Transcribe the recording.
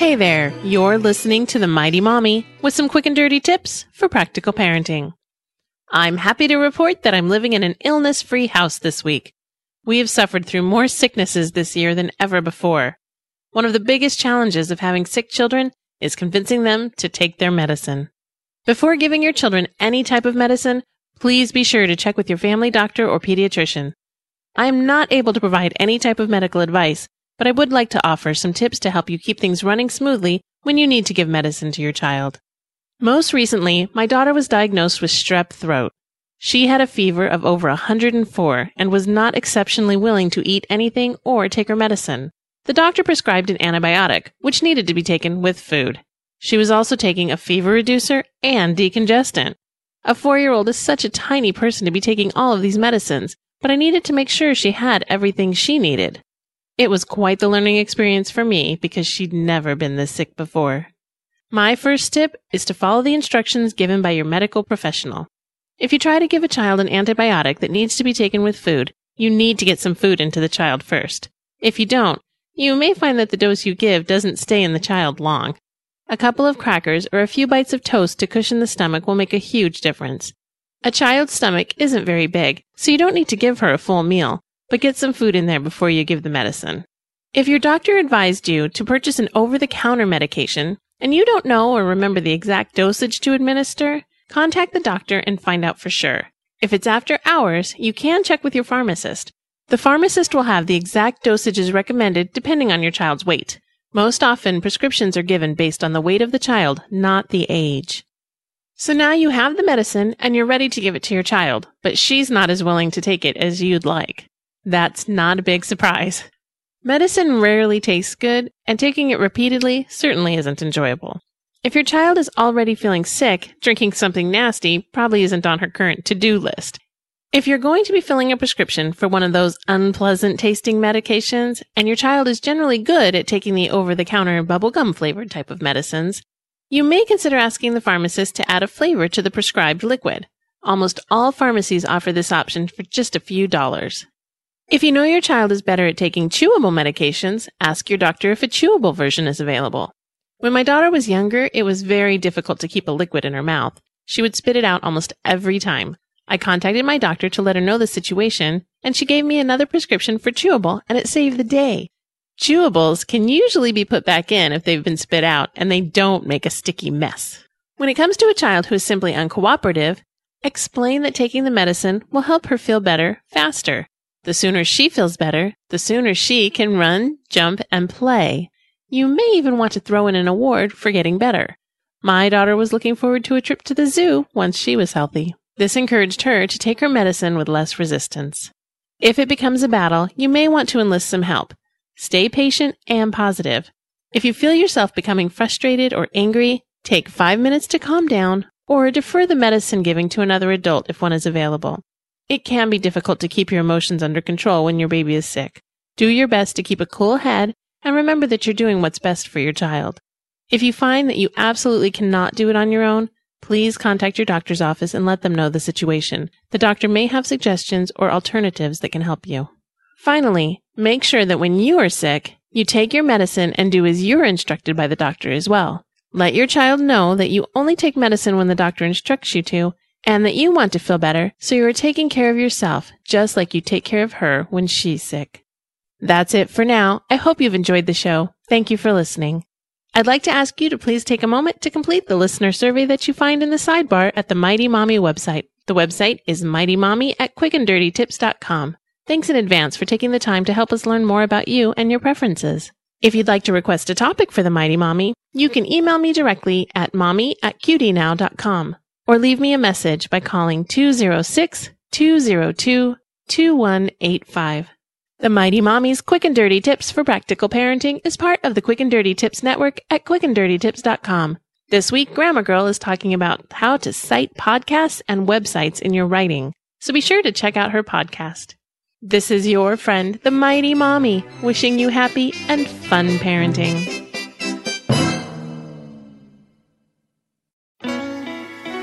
Hey there, you're listening to The Mighty Mommy with some quick and dirty tips for practical parenting. I'm happy to report that I'm living in an illness free house this week. We have suffered through more sicknesses this year than ever before. One of the biggest challenges of having sick children is convincing them to take their medicine. Before giving your children any type of medicine, please be sure to check with your family doctor or pediatrician. I am not able to provide any type of medical advice, but I would like to offer some tips to help you keep things running smoothly when you need to give medicine to your child. Most recently, my daughter was diagnosed with strep throat. She had a fever of over 104 and was not exceptionally willing to eat anything or take her medicine. The doctor prescribed an antibiotic, which needed to be taken with food. She was also taking a fever reducer and decongestant. A four year old is such a tiny person to be taking all of these medicines, but I needed to make sure she had everything she needed. It was quite the learning experience for me because she'd never been this sick before. My first tip is to follow the instructions given by your medical professional. If you try to give a child an antibiotic that needs to be taken with food, you need to get some food into the child first. If you don't, you may find that the dose you give doesn't stay in the child long. A couple of crackers or a few bites of toast to cushion the stomach will make a huge difference. A child's stomach isn't very big, so you don't need to give her a full meal but get some food in there before you give the medicine. If your doctor advised you to purchase an over the counter medication and you don't know or remember the exact dosage to administer, contact the doctor and find out for sure. If it's after hours, you can check with your pharmacist. The pharmacist will have the exact dosages recommended depending on your child's weight. Most often, prescriptions are given based on the weight of the child, not the age. So now you have the medicine and you're ready to give it to your child, but she's not as willing to take it as you'd like. That's not a big surprise. Medicine rarely tastes good, and taking it repeatedly certainly isn't enjoyable. If your child is already feeling sick, drinking something nasty probably isn't on her current to-do list. If you're going to be filling a prescription for one of those unpleasant tasting medications, and your child is generally good at taking the over-the-counter bubblegum flavored type of medicines, you may consider asking the pharmacist to add a flavor to the prescribed liquid. Almost all pharmacies offer this option for just a few dollars. If you know your child is better at taking chewable medications, ask your doctor if a chewable version is available. When my daughter was younger, it was very difficult to keep a liquid in her mouth. She would spit it out almost every time. I contacted my doctor to let her know the situation, and she gave me another prescription for chewable, and it saved the day. Chewables can usually be put back in if they've been spit out, and they don't make a sticky mess. When it comes to a child who is simply uncooperative, explain that taking the medicine will help her feel better faster. The sooner she feels better, the sooner she can run, jump, and play. You may even want to throw in an award for getting better. My daughter was looking forward to a trip to the zoo once she was healthy. This encouraged her to take her medicine with less resistance. If it becomes a battle, you may want to enlist some help. Stay patient and positive. If you feel yourself becoming frustrated or angry, take five minutes to calm down or defer the medicine giving to another adult if one is available. It can be difficult to keep your emotions under control when your baby is sick. Do your best to keep a cool head and remember that you're doing what's best for your child. If you find that you absolutely cannot do it on your own, please contact your doctor's office and let them know the situation. The doctor may have suggestions or alternatives that can help you. Finally, make sure that when you are sick, you take your medicine and do as you're instructed by the doctor as well. Let your child know that you only take medicine when the doctor instructs you to and that you want to feel better, so you are taking care of yourself just like you take care of her when she's sick. That's it for now. I hope you've enjoyed the show. Thank you for listening. I'd like to ask you to please take a moment to complete the listener survey that you find in the sidebar at the Mighty Mommy website. The website is mightymommy at quickanddirtytips.com. Thanks in advance for taking the time to help us learn more about you and your preferences. If you'd like to request a topic for the Mighty Mommy, you can email me directly at mommy at qdnow.com or leave me a message by calling 206 202 2185. The Mighty Mommy's Quick and Dirty Tips for Practical Parenting is part of the Quick and Dirty Tips Network at quickanddirtytips.com. This week, Grammar Girl is talking about how to cite podcasts and websites in your writing, so be sure to check out her podcast. This is your friend, the Mighty Mommy, wishing you happy and fun parenting.